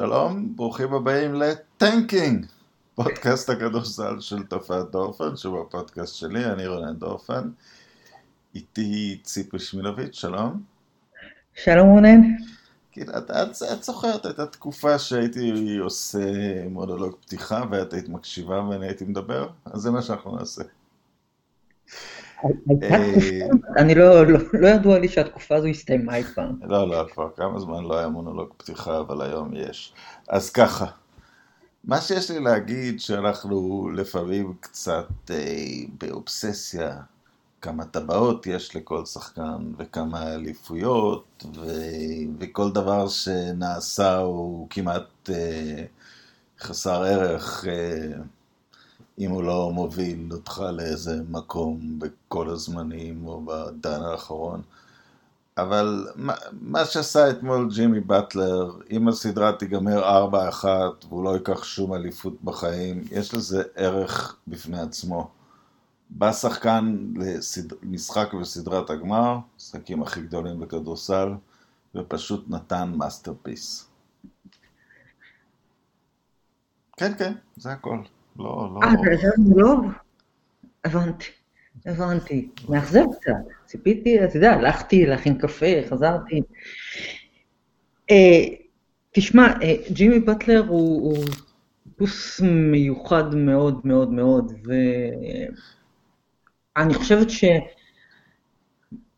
שלום, ברוכים הבאים לטנקינג, פודקאסט הכדורסל של תופעת דורפן, שהוא הפודקאסט שלי, אני רונן דורפן. איתי ציפי שמילוביץ', שלום. שלום רונן. כאילו, את, את, את זוכרת, הייתה תקופה שהייתי עושה מונולוג פתיחה ואת היית מקשיבה ואני הייתי מדבר, אז זה מה שאנחנו נעשה. אני לא, לא, לא ידוע לי שהתקופה הזו הסתיימה אי פעם. לא, לא, כבר כמה זמן לא היה מונולוג פתיחה, אבל היום יש. אז ככה, מה שיש לי להגיד שאנחנו לפעמים קצת אה, באובססיה, כמה טבעות יש לכל שחקן וכמה אליפויות, ו... וכל דבר שנעשה הוא כמעט אה, חסר ערך. אה, אם הוא לא מוביל אותך לאיזה מקום בכל הזמנים או בדן האחרון. אבל מה, מה שעשה אתמול ג'ימי באטלר, אם הסדרה תיגמר 4-1 והוא לא ייקח שום אליפות בחיים, יש לזה ערך בפני עצמו. בא שחקן למשחק בסדרת הגמר, משחקים הכי גדולים בכדורסל, ופשוט נתן masterpiece. כן, כן, זה הכל. לא, לא. אה, אתה ישב מולו? הבנתי, הבנתי. מאכזב קצת. ציפיתי, אתה יודע, הלכתי להכין קפה, חזרתי. אה, תשמע, אה, ג'ימי בטלר הוא טיפוס מיוחד מאוד מאוד מאוד, ואני חושבת ש...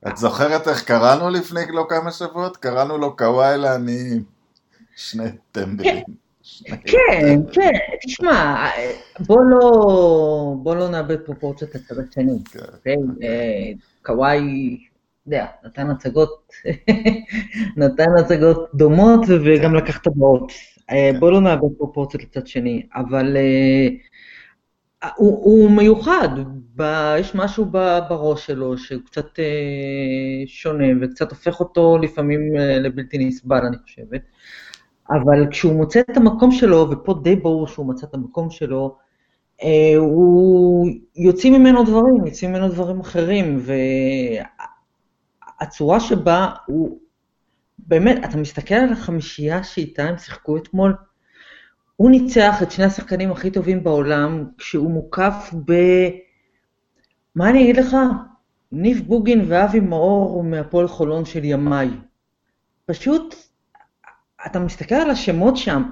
את זוכרת איך קראנו לפני לא כמה שבועות? קראנו לו קוואי לעניים. שני טמבלים. כן, כן, תשמע, בוא לא, בוא לא נאבד פרופורציות לצד השני. כן. אוקיי? אה, קוואי, יודע, נתן הצגות, נתן הצגות דומות וגם. לקח טבעות. אה, כן. בוא לא נאבד פרופורציות לצד שני, אבל אה, הוא, הוא מיוחד, ב, יש משהו בראש שלו שהוא קצת שונה וקצת הופך אותו לפעמים לבלתי נסבל, אני חושבת. אבל כשהוא מוצא את המקום שלו, ופה די ברור שהוא מצא את המקום שלו, אה, הוא יוצאים ממנו דברים, יוצאים ממנו דברים אחרים, והצורה שבה הוא, באמת, אתה מסתכל על החמישייה שאיתה הם שיחקו אתמול, הוא ניצח את שני השחקנים הכי טובים בעולם, כשהוא מוקף ב... מה אני אגיד לך? ניב בוגין ואבי מאור מהפועל חולון של ימיי. פשוט אתה מסתכל על השמות שם,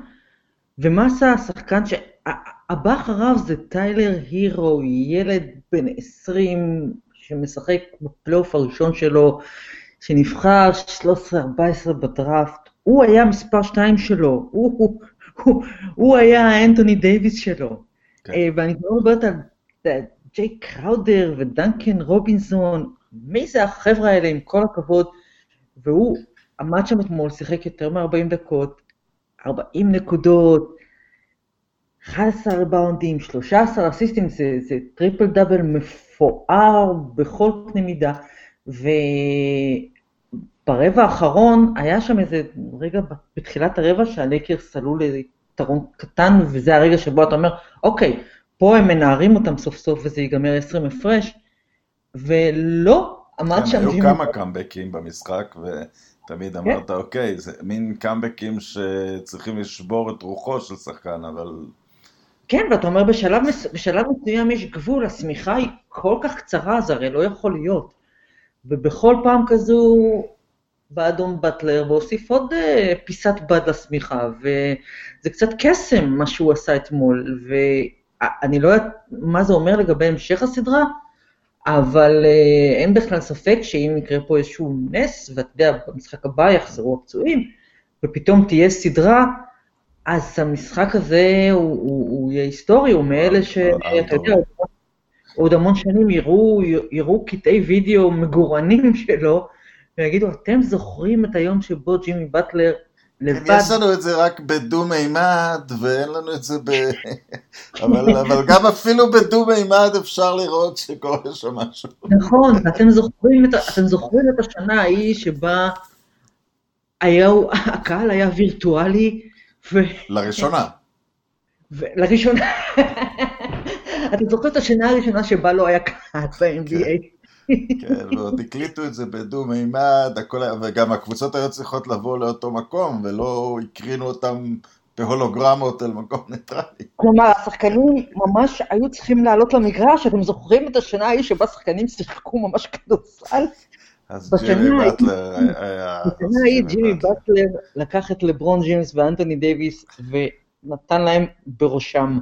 ומה עשה השחקן שהבא אחריו זה טיילר הירו, ילד בן 20 שמשחק בפלייאוף הראשון שלו, שנבחר 13-14 בדראפט, הוא היה מספר 2 שלו, הוא, הוא, הוא, הוא היה האנטוני דייוויס שלו. כן. אה, ואני כבר מדברת על ג'יי קראודר ודנקן רובינסון, מי זה החבר'ה האלה עם כל הכבוד, והוא עמד שם אתמול, שיחק יותר מ-40 דקות, 40 נקודות, 11 ריבאונדים, 13 אסיסטים, זה, זה טריפל דאבל מפואר בכל קנה מידה, וברבע האחרון היה שם איזה רגע בתחילת הרבע שהלייקרס עלו ליתרון קטן, וזה הרגע שבו אתה אומר, אוקיי, פה הם מנערים אותם סוף סוף וזה ייגמר 20 הפרש, ולא, עמד כן, שם... היו כמה קאמבקים במשחק, תמיד כן. אמרת, אוקיי, זה מין קאמבקים שצריכים לשבור את רוחו של שחקן, אבל... כן, ואתה אומר, בשלב, בשלב מסוים יש גבול, השמיכה היא כל כך קצרה, זה הרי לא יכול להיות. ובכל פעם כזו בא אדון באטלר והוסיף עוד uh, פיסת בד לשמיכה, וזה קצת קסם מה שהוא עשה אתמול, ואני לא יודעת מה זה אומר לגבי המשך הסדרה, אבל אה, אין בכלל ספק שאם יקרה פה איזשהו נס, ואתה יודע, במשחק הבא יחזרו הפצועים, ופתאום תהיה סדרה, אז המשחק הזה הוא, הוא, הוא יהיה היסטורי, הוא מאלה שאתה יודע, עוד המון שנים יראו, יראו קטעי וידאו מגורנים שלו, ויגידו, אתם זוכרים את היום שבו ג'ימי באטלר לבד. יש לנו את זה רק בדו-מימד, ואין לנו את זה ב... אבל, אבל גם אפילו בדו-מימד אפשר לראות שקורה שם משהו. נכון, אתם זוכרים, את, אתם זוכרים את השנה ההיא שבה היה, הקהל היה וירטואלי. ו... לראשונה. ו... לראשונה. אתם זוכרים את השנה הראשונה שבה לא היה קהל ב-NBA. כן. ועוד הקליטו את זה בדו מימד, הכל, וגם הקבוצות היו צריכות לבוא לאותו מקום, ולא הקרינו אותם בהולוגרמות אל מקום ניטרלי. כלומר, השחקנים ממש היו צריכים לעלות למגרש, אתם זוכרים את השנה ההיא שבה שחקנים שיחקו ממש כדורסל? אז ג'ימי באטלר היה... בשנה ההיא ג'ימי באטלר לקח את לברון ג'יימס ואנטוני דייוויס ונתן להם בראשם.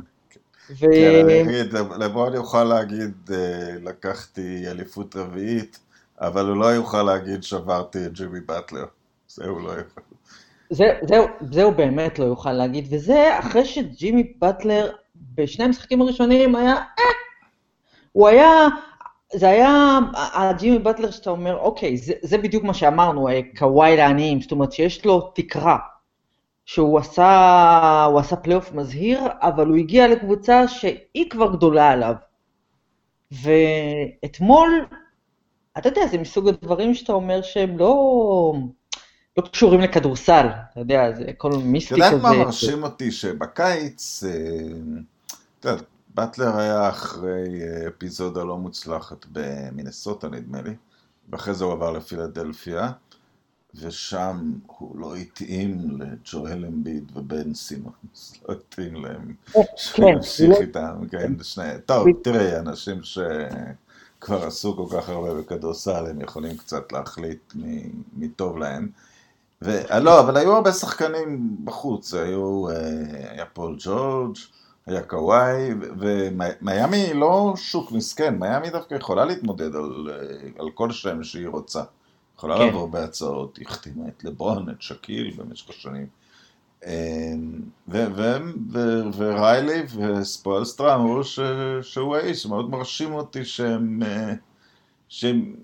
ו... כן, אני אגיד, לברון יוכל להגיד, אה, לקחתי אליפות רביעית, אבל הוא לא יוכל להגיד, שברתי את ג'ימי באטלר. זה הוא לא יוכל. זה, זהו, זהו באמת לא יוכל להגיד, וזה אחרי שג'ימי באטלר בשני המשחקים הראשונים היה, אה, הוא היה, זה היה הג'ימי באטלר שאתה אומר, אוקיי, זה, זה בדיוק מה שאמרנו, אה, קוואי לעניים, זאת אומרת שיש לו תקרה, שהוא עשה, הוא עשה פלייאוף מזהיר, אבל הוא הגיע לקבוצה שהיא כבר גדולה עליו. ואתמול, אתה יודע, זה מסוג הדברים שאתה אומר שהם לא, לא קשורים לכדורסל, אתה יודע, זה את מיסטי יודעת כזה. מה מרשים אותי? שבקיץ, אה, את יודעת, באטלר היה אחרי אה, אפיזודה לא מוצלחת במינסוטה נדמה לי, ואחרי זה הוא עבר לפילדלפיה, ושם הוא לא התאים לג'ואל אמביד ובן סימונס, לא התאים להם כן, ימשיך לא- איתם, כן, שני, טוב, תראי, אנשים שכבר עשו כל כך הרבה בכדורסל, הם יכולים קצת להחליט מ- מטוב להם. ו- לא, אבל היו הרבה שחקנים בחוץ, היו, אה, היה פול ג'ורג', היה קוואי, ומיאמי לא שוק מסכן, מיאמי דווקא יכולה להתמודד על, אה, על כל שם שהיא רוצה. יכולה כן. לעבור בהצעות, היא החתימה את לברון, את שקיל במשך השנים. ו- וריילי וספוילסטרה אמרו שהוא האיש, מאוד מרשים אותי שהם, אה, שהם,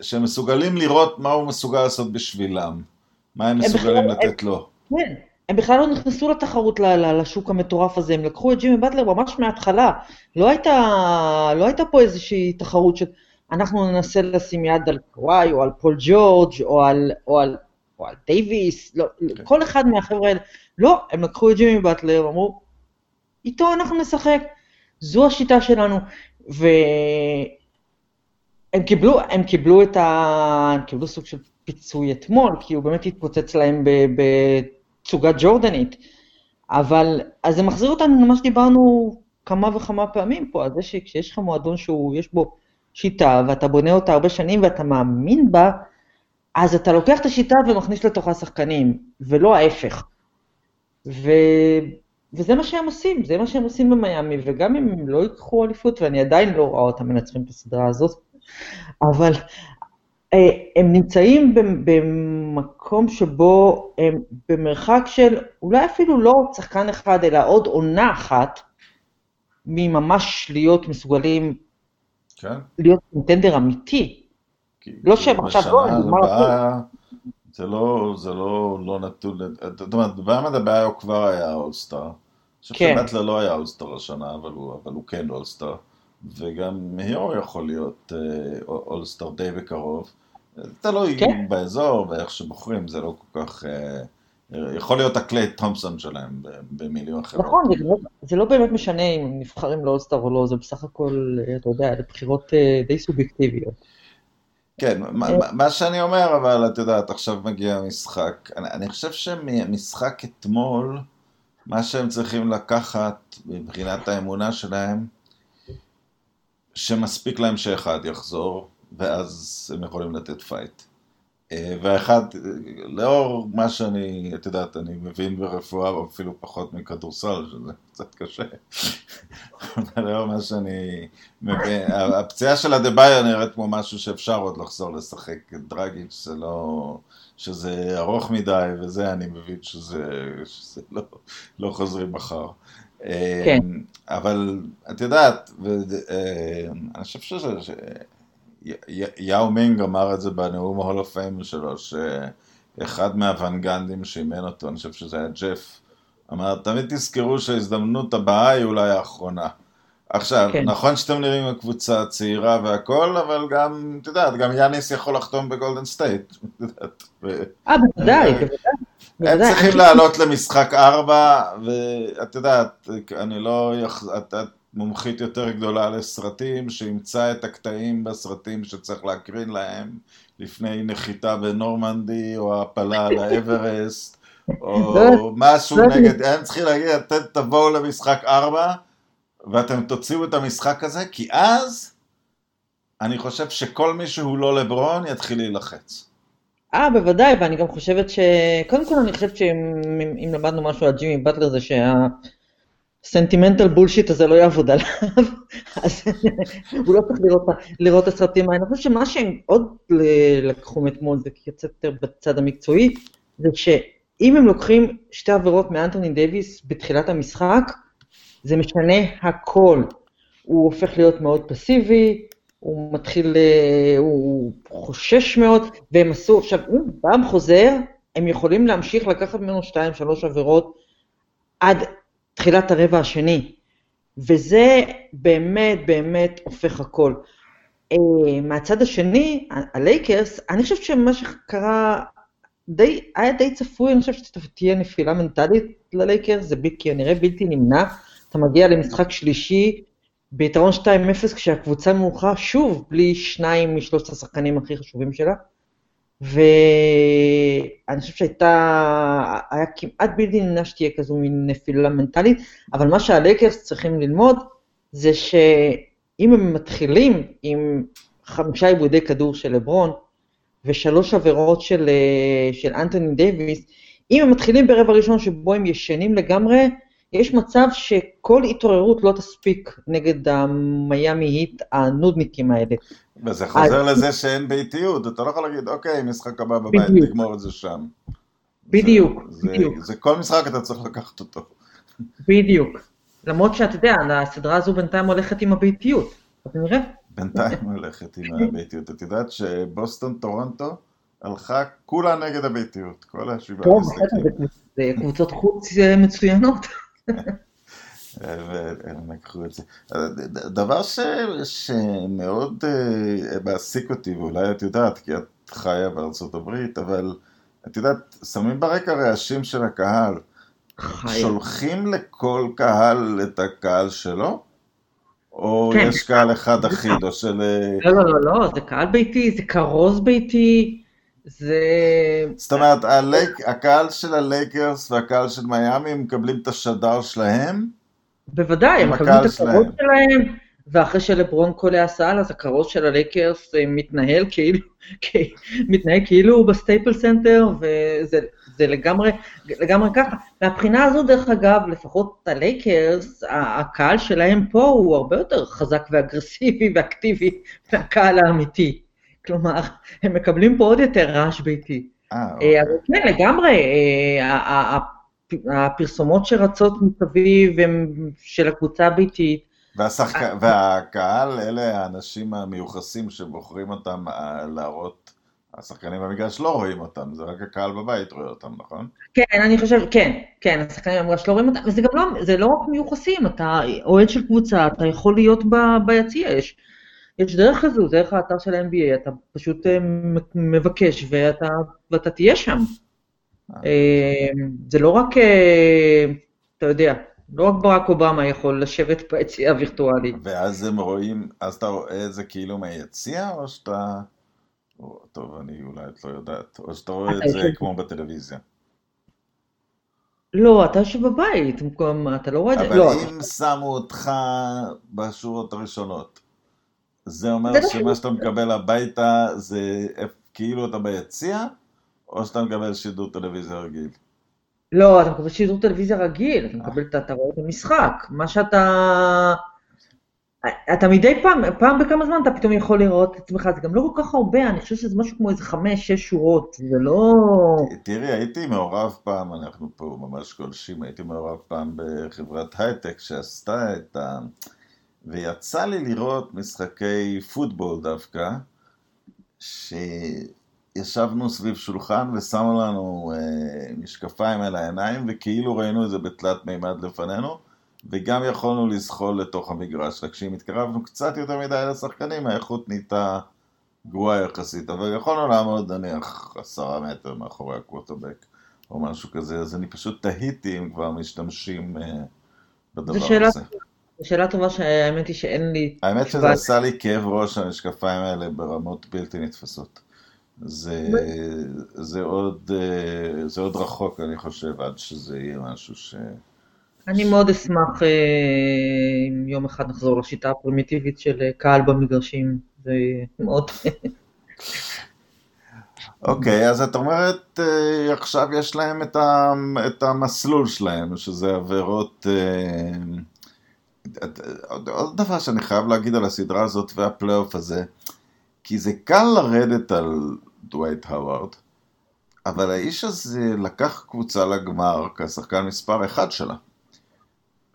שהם מסוגלים לראות מה הוא מסוגל לעשות בשבילם. מה הם הם מסוגלים בכלל- לתת לו. כן, הם בכלל לא נכנסו לתחרות לשוק המטורף הזה, הם לקחו את ג'ימי באטלר ממש מההתחלה. לא הייתה, לא הייתה פה איזושהי תחרות שאנחנו ננסה לשים יד על קוואי, או על פול ג'ורג', או על, או על, או על דייוויס, לא, כן. כל אחד מהחבר'ה האלה. לא, הם לקחו את ג'ימי באטלר, אמרו, איתו אנחנו נשחק, זו השיטה שלנו. והם קיבלו, הם קיבלו את ה... הם קיבלו סוג של פיצוי אתמול, כי הוא באמת התפוצץ להם בתצוגה ג'ורדנית. אבל, אז זה מחזיר אותנו למה שדיברנו כמה וכמה פעמים פה, על זה שכשיש לך מועדון שהוא, יש בו שיטה, ואתה בונה אותה הרבה שנים ואתה מאמין בה, אז אתה לוקח את השיטה ומכניס לתוכה שחקנים, ולא ההפך. ו... וזה מה שהם עושים, זה מה שהם עושים במיאמי, וגם אם הם לא ייקחו אליפות, ואני עדיין לא רואה אותם מנצחים את הסדרה הזאת, אבל אה, הם נמצאים במ- במקום שבו הם במרחק של אולי אפילו לא שחקן אחד, אלא עוד עונה אחת, מממש להיות מסוגלים כן? להיות קונטנדר אמיתי. כי- לא שהם עכשיו לא, נגמר הבאה, זה לא, זה לא, לא נתון, זאת אומרת, באמת הבעיה כבר היה אולסטאר. אני כן. שבטלר לא היה אולסטאר השנה, אבל הוא, אבל הוא כן אולסטאר. וגם הירו יכול להיות אה, אולסטאר די בקרוב. תלוי כן. באזור ואיך שבוחרים, זה לא כל כך... אה, יכול להיות הקליי תומפסון שלהם במילים אחרות. נכון, זה לא, זה לא באמת משנה אם הם נבחרים לאולסטאר או לא, זה בסך הכל, אה, אתה יודע, זה בחירות אה, די סובייקטיביות. כן, מה, מה- מה שאני אומר, אבל את יודעת, עכשיו מגיע המשחק. אני, אני חושב שמשחק אתמול, מה שהם צריכים לקחת מבחינת האמונה שלהם, שמספיק להם שאחד יחזור, ואז הם יכולים לתת פייט. אה, והאחד, אה, לאור מה שאני, את יודעת, אני מבין ברפואה, אפילו פחות מכדורסל, שזה קצת קשה. לאור מה שאני מבין, הפציעה של הדה-ביו נראית כמו משהו שאפשר עוד לחזור לשחק. דרגיץ' זה לא, שזה ארוך מדי, וזה אני מבין שזה, שזה לא, לא חוזרים מחר. כן. אבל את יודעת, ואני חושב שזה, יאו מינג אמר את זה בנאום ההול אוף פיים שלו, שאחד מהוונגנדים שאימן אותו, אני חושב שזה היה ג'ף, אמר, תמיד תזכרו שההזדמנות הבאה היא אולי האחרונה. עכשיו, כן. נכון שאתם נראים עם קבוצה צעירה והכל, אבל גם, את יודעת, גם יאניס יכול לחתום בגולדן סטייט, אה, בוודאי, בוודאי. הם. צריכים לעלות למשחק ארבע, ואת יודעת, אני לא... יח... את, את מומחית יותר גדולה לסרטים, שימצא את הקטעים בסרטים שצריך להקרין להם לפני נחיתה בנורמנדי, או העפלה על האברסט, או משהו נגד, הם צריכים להגיד, אתם תבואו למשחק 4 ואתם תוציאו את המשחק הזה, כי אז אני חושב שכל מי שהוא לא לברון יתחיל להילחץ. אה, בוודאי, ואני גם חושבת ש... קודם כל אני חושבת שאם אם למדנו משהו על ג'ימי באטלר זה שהסנטימנטל בולשיט הזה לא יעבוד עליו, אז הוא לא צריך לראות, לראות את הסרטים האלה. אני חושבת שמה שהם עוד לקחו מאתמול, זה קצת יותר בצד המקצועי, זה שאם הם לוקחים שתי עבירות מאנטוני דייוויס בתחילת המשחק, זה משנה הכל. הוא הופך להיות מאוד פסיבי, הוא מתחיל, אה, הוא חושש מאוד, והם עשו, עכשיו, אם פעם חוזר, הם יכולים להמשיך לקחת ממנו שתיים, שלוש עבירות עד תחילת הרבע השני, וזה באמת באמת הופך הכל. אה, מהצד השני, הלייקרס, אני חושבת שמה שקרה, די, היה די צפוי, אני חושבת שתהיה נפילה מנטלית ללייקרס, זה כנראה בלתי נמנע. אתה מגיע למשחק שלישי ביתרון 2-0 כשהקבוצה מולך שוב בלי שניים משלושת השחקנים הכי חשובים שלה. ואני חושבת שהייתה, היה כמעט בלתי נמנע שתהיה כזו מין נפילה מנטלית, אבל מה שהלייקרס צריכים ללמוד זה שאם הם מתחילים עם חמישה עיבודי כדור של לברון ושלוש עבירות של, אה, של אנטוני דייוויס, אם הם מתחילים ברבע ראשון שבו הם ישנים לגמרי, יש מצב שכל התעוררות לא תספיק נגד המיאמי היט הנודניקים האלה. וזה חוזר אז- לזה שאין ביתיות, אתה לא יכול להגיד, אוקיי, משחק הבא בבית, בדיוק. נגמור את זה שם. בדיוק, זה, בדיוק. זה, זה כל משחק אתה צריך לקחת אותו. בדיוק. למרות שאתה יודע, הסדרה הזו בינתיים הולכת עם הביתיות. אז נראה. בינתיים הולכת עם הביתיות. את יודעת שבוסטון טורונטו הלכה כולה נגד הביתיות, כל השבעה משחקים. זה- זה קבוצות חוץ אה, מצוינות. והם לקחו את זה. דבר ש... שמאוד אה, מעסיק אותי, ואולי את יודעת, כי את חיה בארצות הברית, אבל את יודעת, שמים ברקע רעשים של הקהל. חי. שולחים לכל קהל את הקהל שלו? או כן. יש קהל אחד אחיד, או של... אה, לא, לא, לא, לא, זה קהל ביתי, זה כרוז ביתי, זה... זאת אומרת, הלייק, הקהל של הלייקרס והקהל של מיאמי מקבלים את השדר שלהם? בוודאי, הם מקבלים את הכרוז שלהם. ואחרי שלברון קולע סל, אז הכרוז של הלייקרס אה, מתנהל כאילו, מתנהל כאילו הוא בסטייפל סנטר, וזה זה לגמרי, לגמרי ככה. מהבחינה הזו, דרך אגב, לפחות הלייקרס, הקהל שלהם פה הוא הרבה יותר חזק ואגרסיבי ואקטיבי מהקהל האמיתי. כלומר, הם מקבלים פה עוד יותר רעש ביתי. אה, אה, אוקיי. אבל כן, לגמרי, אה, הפרסומות שרצות מסביב הם של הקבוצה הביתית. והשחק... אה. והקהל, אלה האנשים המיוחסים שבוחרים אותם להראות, השחקנים במגרש לא רואים אותם, זה רק הקהל בבית רואה אותם, נכון? כן, אני חושבת, כן, כן, השחקנים במגרש לא רואים אותם, וזה גם לא, זה לא רק מיוחסים, אתה אוהד של קבוצה, אתה יכול להיות ב- ביציע, יש, יש דרך כזו, דרך האתר של ה-NBA, אתה פשוט אה, מבקש ואתה, ואתה תהיה שם. אה, זה לא רק, אה, אתה יודע, לא רק ברק אובמה יכול לשבת ביציע הווירטואלי. ואז הם רואים, אז אתה רואה את זה כאילו מהיציע, או שאתה... טוב, אני אולי את לא יודעת, או שאתה רואה את זה כמו בטלוויזיה. לא, אתה יושב בבית, אתה לא רואה את זה, אבל לא, אם שמו אותך בשורות הראשונות, זה אומר זה לא שמה שאתה מקבל הביתה זה כאילו אתה ביציע, או שאתה מקבל שידור טלוויזיה רגיל? לא, אתה מקבל שידור טלוויזיה רגיל, אתה מקבל, אתה אתה רואה את המשחק. מה שאתה... אתה מדי פעם, פעם בכמה זמן אתה פתאום יכול לראות את עצמך, זה גם לא כל כך הרבה, אני חושב שזה משהו כמו איזה חמש, שש שורות, זה לא... תראי, הייתי מעורב פעם, אנחנו פה ממש גולשים, הייתי מעורב פעם בחברת הייטק שעשתה את ה... ויצא לי לראות משחקי פוטבול דווקא, שישבנו סביב שולחן ושמו לנו אה, משקפיים על העיניים, וכאילו ראינו את זה בתלת מימד לפנינו, וגם יכולנו לזחול לתוך המגרש, רק שאם התקרבנו קצת יותר מדי לשחקנים, האיכות נהייתה גרועה יחסית, אבל יכולנו לעמוד נניח עשרה מטר מאחורי הקווטרבק או משהו כזה, אז אני פשוט תהיתי אם כבר משתמשים אה, בדבר שאלה, הזה. זו שאלה טובה שהאמת היא שאין לי האמת שזה. עשה לי כאב ראש המשקפיים האלה ברמות בלתי נתפסות. זה, זה, עוד, זה עוד רחוק, אני חושב, עד שזה יהיה משהו ש... אני מאוד אשמח אם יום אחד נחזור לשיטה הפרימיטיבית של קהל במגרשים, זה מאוד... אוקיי, אז את אומרת, אה, עכשיו יש להם את המסלול שלהם, שזה עבירות... עוד דבר שאני חייב להגיד על הסדרה הזאת והפלייאוף הזה, כי זה קל לרדת על דווייט האווארד, אבל האיש הזה לקח קבוצה לגמר כשחקן מספר אחד שלה.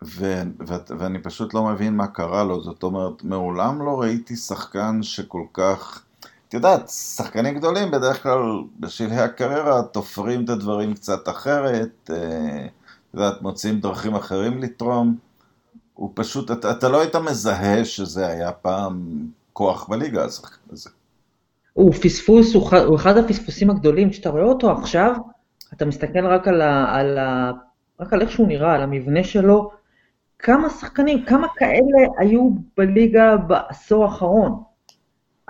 ו- ו- ואני פשוט לא מבין מה קרה לו, זאת אומרת, מעולם לא ראיתי שחקן שכל כך... את יודעת, שחקנים גדולים בדרך כלל בשלהי הקריירה תופרים את הדברים קצת אחרת, אה, את יודעת, מוצאים דרכים אחרים לתרום. הוא פשוט, אתה, אתה לא היית מזהה שזה היה פעם כוח בליגה, השחקן הזה. הוא פספוס, הוא, הוא אחד הפספוסים הגדולים, כשאתה רואה אותו עכשיו, אתה מסתכל רק על, ה, על, ה, רק על איך שהוא נראה, על המבנה שלו, כמה שחקנים, כמה כאלה היו בליגה בעשור האחרון.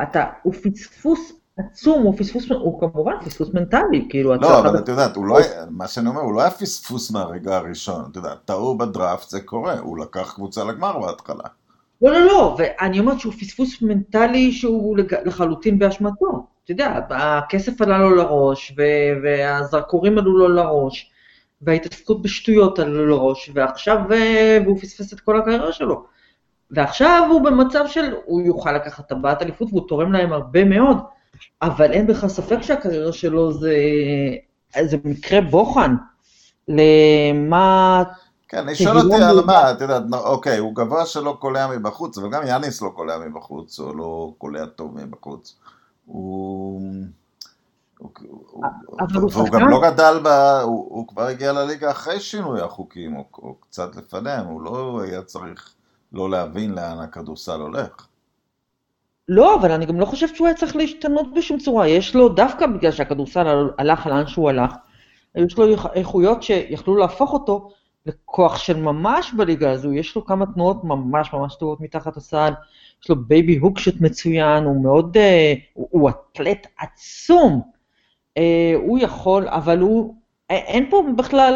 אתה, הוא פספוס עצום, הוא פספוס, הוא כמובן פספוס מנטלי, כאילו... לא, אבל את יודעת, הוא לא מה שאני אומר, הוא לא היה פספוס מהרגע הראשון, את יודעת, טעו בדראפט, זה קורה, הוא לקח קבוצה לגמר בהתחלה. לא, לא, לא, ואני אומרת שהוא פספוס מנטלי שהוא לחלוטין באשמתו. אתה יודע, הכסף עלה לו לראש, והזרקורים עלו לו לראש, וההתעסקות בשטויות עלו לו לראש, ועכשיו, והוא פספס את כל הקריירה שלו. ועכשיו הוא במצב של, הוא יוכל לקחת טבעת אליפות והוא תורם להם הרבה מאוד, אבל אין בכלל ספק שהקריירה שלו זה, זה מקרה בוחן למה... כן, אני שואל אותי על מה, את יודעת, אוקיי, הוא גבוה שלא קולע מבחוץ, אבל גם יאניס לא קולע מבחוץ, או לא קולע טוב מבחוץ. הוא... והוא גם לא גדל, ב... הוא, הוא כבר הגיע לליגה אחרי שינוי החוקים, או, או קצת לפניהם, הוא לא היה צריך לא להבין לאן הכדורסל הולך. לא, אבל אני גם לא חושבת שהוא היה צריך להשתנות בשום צורה. יש לו, דווקא בגלל שהכדורסל הלך לאן שהוא הלך, יש לו איכויות שיכלו להפוך אותו לכוח של ממש בליגה הזו. יש לו כמה תנועות ממש ממש טובות מתחת הסל, יש לו בייבי הוקשוט מצוין, הוא מאוד, אה, הוא, הוא אתלט עצום. אה, הוא יכול, אבל הוא, אין פה בכלל,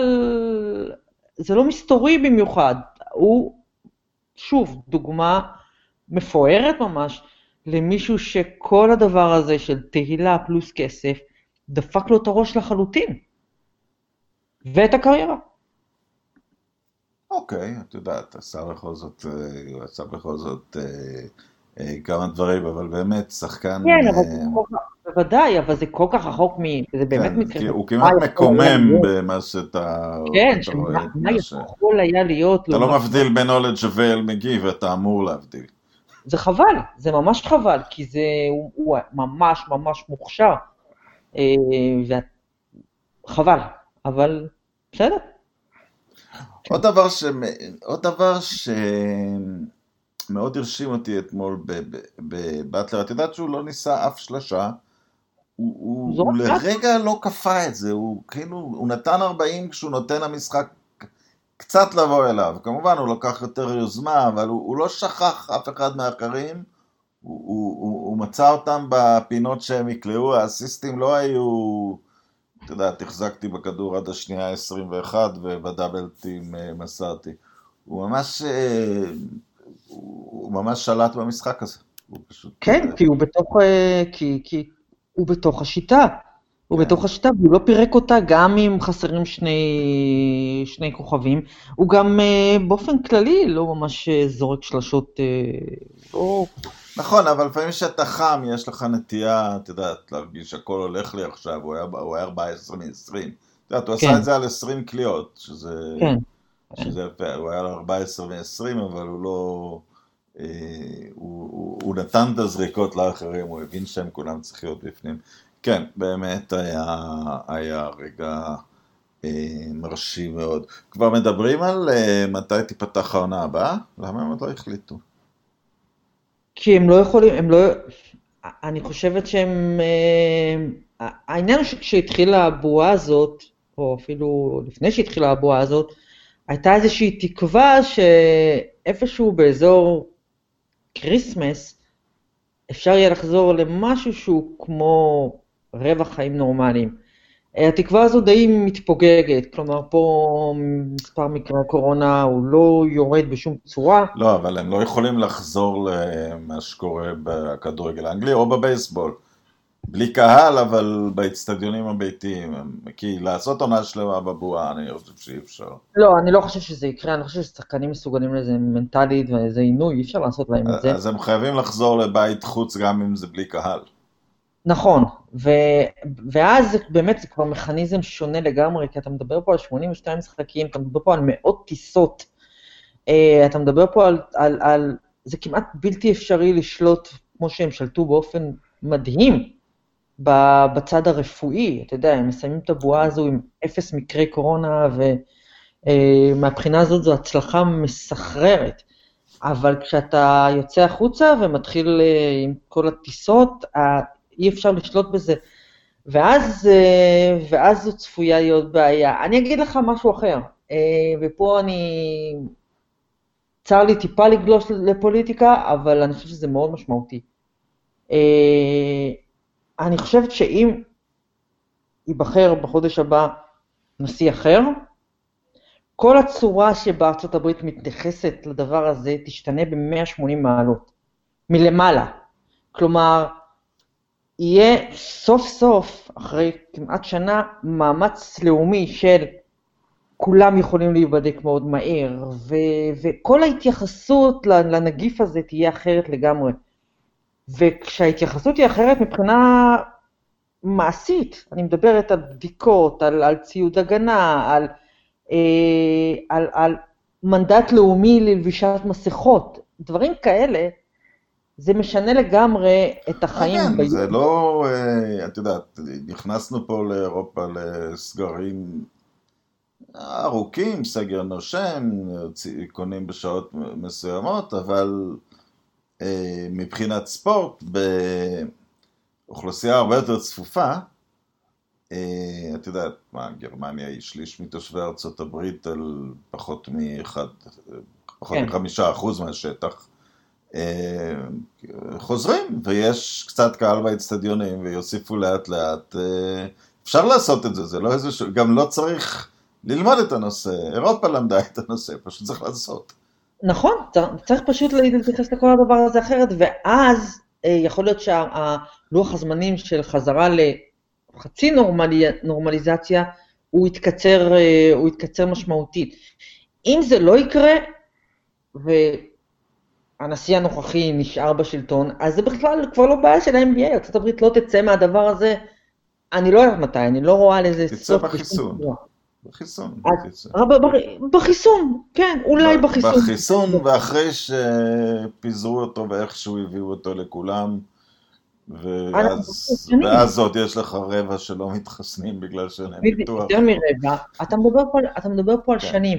זה לא מסתורי במיוחד. הוא שוב, דוגמה מפוארת ממש למישהו שכל הדבר הזה של תהילה פלוס כסף, דפק לו את הראש לחלוטין. ואת הקריירה. אוקיי, את יודעת, עשה בכל זאת, אה, עשה בכל זאת אה, אה, כמה דברים, אבל באמת, שחקן... כן, אבל זה כל כך, בוודאי, אבל זה כל כך רחוק מ... זה באמת כן, מקרה... הוא כמעט מקומם במה שאתה... כן, מה יכול היה להיות... אתה לא מבדיל בין אולד ג'וול מגי, ואתה אמור להבדיל. זה חבל, זה ממש חבל, כי זה, הוא, הוא ממש ממש מוכשר. חבל, אבל בסדר. עוד דבר, ש... עוד דבר שמאוד הרשים אותי אתמול בבטלר, את יודעת שהוא לא ניסה אף שלושה, הוא, הוא, הוא לרגע לא כפה את זה, הוא כאילו, הוא נתן 40 כשהוא נותן למשחק קצת לבוא אליו, כמובן הוא לקח יותר יוזמה, אבל הוא, הוא לא שכח אף אחד מהאחרים, הוא, הוא, הוא, הוא מצא אותם בפינות שהם יקלעו, האסיסטים לא היו... את יודעת, החזקתי בכדור עד השנייה ה-21 ובדאבלטים אה, מסרתי. הוא ממש, אה, הוא ממש שלט במשחק הזה. הוא פשוט... כן, כי הוא בתוך, אה, כי, כי הוא בתוך השיטה. הוא כן. בתוך השיטה, והוא לא פירק אותה גם אם חסרים שני, שני כוכבים. הוא גם באופן כללי לא ממש זורק שלשות, לא... נכון, אבל לפעמים כשאתה חם, יש לך נטייה, את יודעת, להרגיש שהכל הולך לי עכשיו, הוא היה, הוא היה 14 מ-20. את יודעת, הוא כן. עשה את זה על 20 קליעות, שזה, כן. שזה יפה, הוא היה על 14 מ-20, אבל הוא לא... אה, הוא, הוא, הוא נתן את הזריקות לאחרים, הוא הבין שהם כולם צריכים להיות בפנים. כן, באמת היה, היה רגע אה, מרשים מאוד. כבר מדברים על אה, מתי תיפתח העונה הבאה? למה הם עוד לא החליטו? כי הם לא יכולים, הם לא... אני חושבת שהם... אה, העניין הוא שכשהתחילה הבועה הזאת, או אפילו לפני שהתחילה הבועה הזאת, הייתה איזושהי תקווה שאיפשהו באזור כריסמס, אפשר יהיה לחזור למשהו שהוא כמו רבע חיים נורמליים. התקווה הזו די מתפוגגת, כלומר פה מספר מקרי הקורונה הוא לא יורד בשום צורה. לא, אבל הם לא יכולים לחזור למה שקורה בכדורגל האנגלי או בבייסבול. בלי קהל, אבל באצטדיונים הביתיים. כי לעשות עונה שלמה בבועה, אני חושב שאי אפשר. לא, אני לא חושב שזה יקרה, אני חושב ששחקנים מסוגלים לזה מנטלית ואיזה עינוי, אי אפשר לעשות להם את זה. אז הם חייבים לחזור לבית חוץ גם אם זה בלי קהל. נכון, ו, ואז באמת זה כבר מכניזם שונה לגמרי, כי אתה מדבר פה על 82 משחקים, אתה מדבר פה על מאות טיסות, uh, אתה מדבר פה על, על, על, זה כמעט בלתי אפשרי לשלוט כמו שהם שלטו באופן מדהים בצד הרפואי, אתה יודע, הם מסיימים את הבועה הזו עם אפס מקרי קורונה, ומהבחינה אה, הזאת זו הצלחה מסחררת. אבל כשאתה יוצא החוצה ומתחיל אה, עם כל הטיסות, אי אפשר לשלוט בזה. ואז, אה, ואז זו צפויה להיות בעיה. אני אגיד לך משהו אחר, ופה אני... צר לי טיפה לגלוש לפוליטיקה, אבל אני חושב שזה מאוד משמעותי. אני חושבת שאם ייבחר בחודש הבא נשיא אחר, כל הצורה שבה ארצות הברית מתייחסת לדבר הזה תשתנה ב-180 מעלות, מלמעלה. כלומר, יהיה סוף סוף, אחרי כמעט שנה, מאמץ לאומי של כולם יכולים להיבדק מאוד מהר, ו- וכל ההתייחסות לנגיף הזה תהיה אחרת לגמרי. וכשההתייחסות היא אחרת מבחינה מעשית, אני מדברת על בדיקות, על, על ציוד הגנה, על, אה, על, על מנדט לאומי ללבישת מסכות, דברים כאלה, זה משנה לגמרי את החיים. כן, ביום. זה לא, אה, את יודעת, נכנסנו פה לאירופה לסגרים ארוכים, סגר נושם, קונים בשעות מסוימות, אבל אה, מבחינת ספורט, באוכלוסייה הרבה יותר צפופה, אה, את יודעת, מה, גרמניה היא שליש מתושבי ארצות הברית על פחות מאחד, פחות כן. מחמישה אחוז מהשטח. אה, חוזרים, ויש קצת קהל באצטדיונים, ויוסיפו לאט לאט. אפשר לעשות את זה, זה לא איזה ש... גם לא צריך ללמוד את הנושא. אירופה למדה את הנושא, פשוט צריך לעשות. נכון, צריך פשוט להתייחס לכל הדבר הזה אחרת, ואז אה, יכול להיות שהלוח הזמנים של חזרה לחצי נורמלי, נורמליזציה, הוא יתקצר, אה, הוא יתקצר משמעותית. אם זה לא יקרה, והנשיא הנוכחי נשאר בשלטון, אז זה בכלל כבר לא בעיה של ה-NBA, ארה"ב לא תצא מהדבר הזה, אני לא יודעת מתי, אני לא רואה לזה סוף. תצא בחיסון. בחיסון. בחיסון, כן, אולי בחיסון. בחיסון, ואחרי שפיזרו אותו ואיכשהו הביאו אותו לכולם, ואז, ואז עוד יש לך רבע שלא מתחסנים בגלל שאין להם ביטוח. יותר מרבע, אתה מדבר פה, אתה מדבר פה על כן. שנים.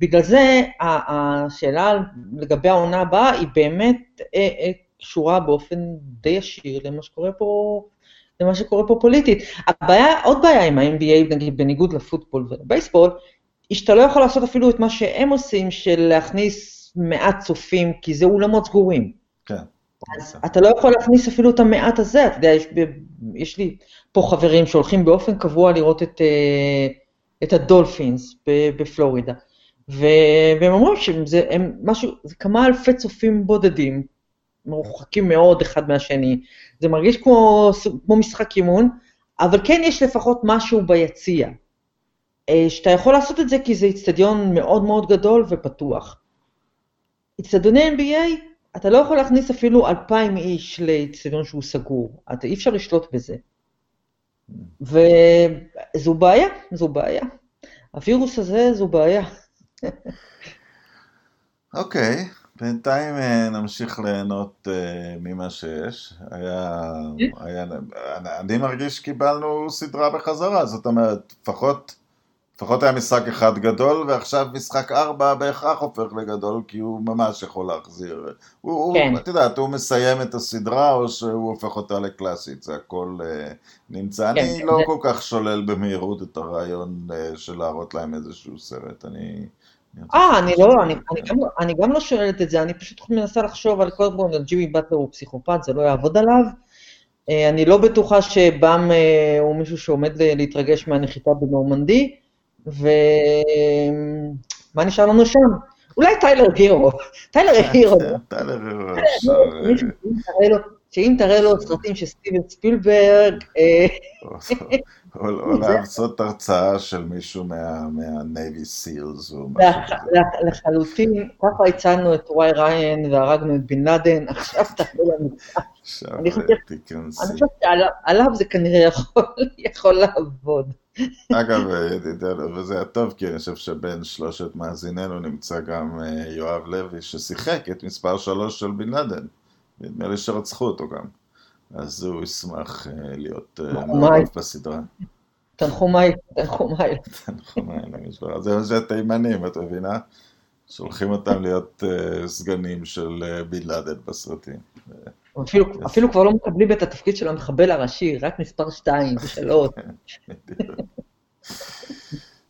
בגלל זה השאלה לגבי העונה הבאה היא באמת אה, אה, קשורה באופן די ישיר למה שקורה פה זה מה שקורה פה פוליטית. הבעיה, עוד בעיה עם ה-NBA, נגיד, בניגוד לפוטבול ולבייסבול, היא שאתה לא יכול לעשות אפילו את מה שהם עושים, של להכניס מעט צופים, כי זה אולמות סגורים. כן. אז אתה לא יכול להכניס אפילו את המעט הזה, אתה יודע, יש, יש לי פה חברים שהולכים באופן קבוע לראות את, אה, את הדולפינס בפלורידה, והם אומרים שזה הם משהו, זה כמה אלפי צופים בודדים, מרוחקים מאוד אחד מהשני, זה מרגיש כמו, כמו משחק אימון, אבל כן יש לפחות משהו ביציע. אה, שאתה יכול לעשות את זה כי זה איצטדיון מאוד מאוד גדול ופתוח. איצטדיוני NBA, אתה לא יכול להכניס אפילו אלפיים איש לאיצטדיון שהוא סגור, אתה אי אפשר לשלוט בזה. וזו בעיה, זו בעיה. הווירוס הזה זו בעיה. אוקיי. okay. בינתיים אה, נמשיך ליהנות אה, ממה שיש. היה, היה, אני מרגיש שקיבלנו סדרה בחזרה, זאת אומרת, לפחות, לפחות היה משחק אחד גדול, ועכשיו משחק ארבע בהכרח הופך לגדול, כי הוא ממש יכול להחזיר. הוא, כן. הוא, את יודעת, הוא מסיים את הסדרה, או שהוא הופך אותה לקלאסית, זה הכל uh, נמצא. כן, אני כן, לא זה... כל כך שולל במהירות את הרעיון uh, של להראות להם איזשהו סרט. אני... אה, אני לא, אני, אני, גם, לא, אני גם לא שואלת את זה, אני פשוט מנסה לחשוב על קודם כל, ג'ימי באטלר הוא פסיכופת, זה לא יעבוד עליו. אה, אני לא בטוחה שבאם אה, הוא מישהו שעומד להתרגש מהנחיתה בנורמנדי, ומה נשאר לנו שם? אולי טיילר הירו. טיילר הירו. טיילר הירו שאם תראה לו סרטים של סטיבן ספילברג... אה, או לעשות הרצאה של מישהו מהנייבי סילס או משהו כזה. לחלוטין, ככה הצענו את וואי ריין והרגנו את בן לאדן, עכשיו תעלו לנו. אני חושבת שעליו זה כנראה יכול לעבוד. אגב, וזה היה טוב, כי אני חושב שבין שלושת מאזיננו נמצא גם אה, יואב לוי, ששיחק את מספר שלוש של בן לאדן. נדמה לי שרצחו אותו גם. אז הוא ישמח אה, להיות אה, מעורב בסדרה. תנחומיי, תנחומיי. תנחומיי למשפחה. זה זה התימנים, את מבינה? שולחים אותם להיות סגנים של בן לאדן בסרטים. אפילו, אפילו כבר לא מקבלים את התפקיד של המחבל הראשי, רק מספר 2 ו-3.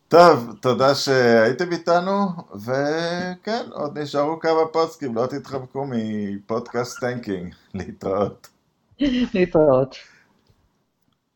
טוב, תודה שהייתם איתנו, וכן, עוד נשארו כמה פודקאסטים, לא תתחמקו מפודקאסט טנקינג. להתראות. להתראות.